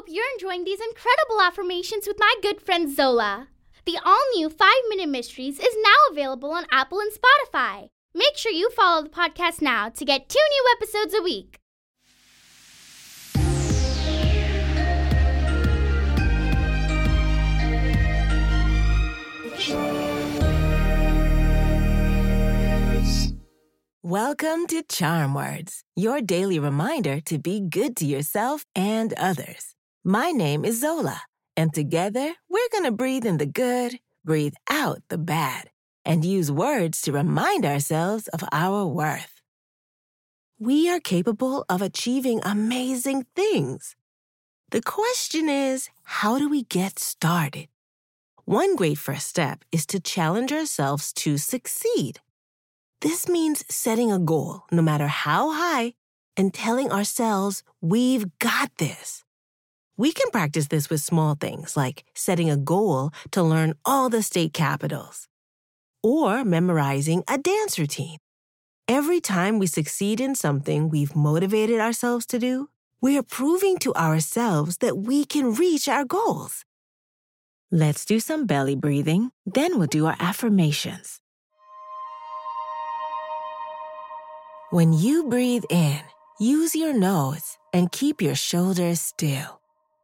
hope you're enjoying these incredible affirmations with my good friend Zola. The all new 5 Minute Mysteries is now available on Apple and Spotify. Make sure you follow the podcast now to get two new episodes a week. Welcome to Charm Words, your daily reminder to be good to yourself and others. My name is Zola, and together we're going to breathe in the good, breathe out the bad, and use words to remind ourselves of our worth. We are capable of achieving amazing things. The question is, how do we get started? One great first step is to challenge ourselves to succeed. This means setting a goal, no matter how high, and telling ourselves we've got this. We can practice this with small things like setting a goal to learn all the state capitals or memorizing a dance routine. Every time we succeed in something we've motivated ourselves to do, we are proving to ourselves that we can reach our goals. Let's do some belly breathing, then we'll do our affirmations. When you breathe in, use your nose and keep your shoulders still.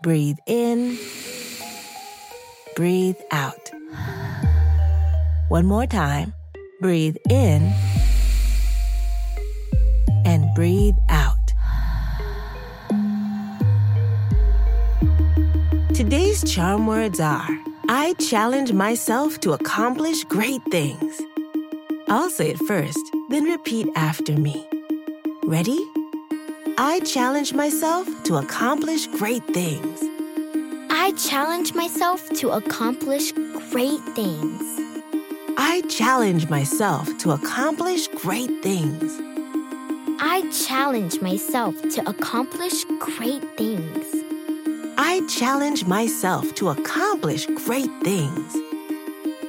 Breathe in, breathe out. One more time. Breathe in and breathe out. Today's charm words are I challenge myself to accomplish great things. I'll say it first, then repeat after me. Ready? I challenge myself to accomplish great things. I challenge myself to accomplish great things. I challenge myself to accomplish great things. I challenge myself to accomplish great things. I challenge myself to accomplish great things.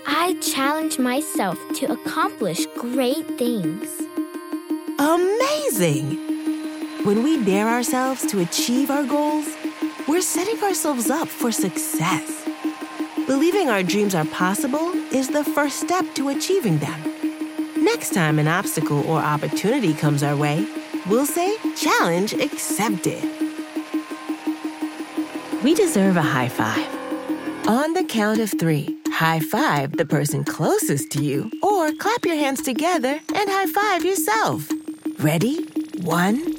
I challenge myself to accomplish great things. Amazing! When we dare ourselves to achieve our goals, we're setting ourselves up for success. Believing our dreams are possible is the first step to achieving them. Next time an obstacle or opportunity comes our way, we'll say, Challenge accepted. We deserve a high five. On the count of three, high five the person closest to you, or clap your hands together and high five yourself. Ready? One,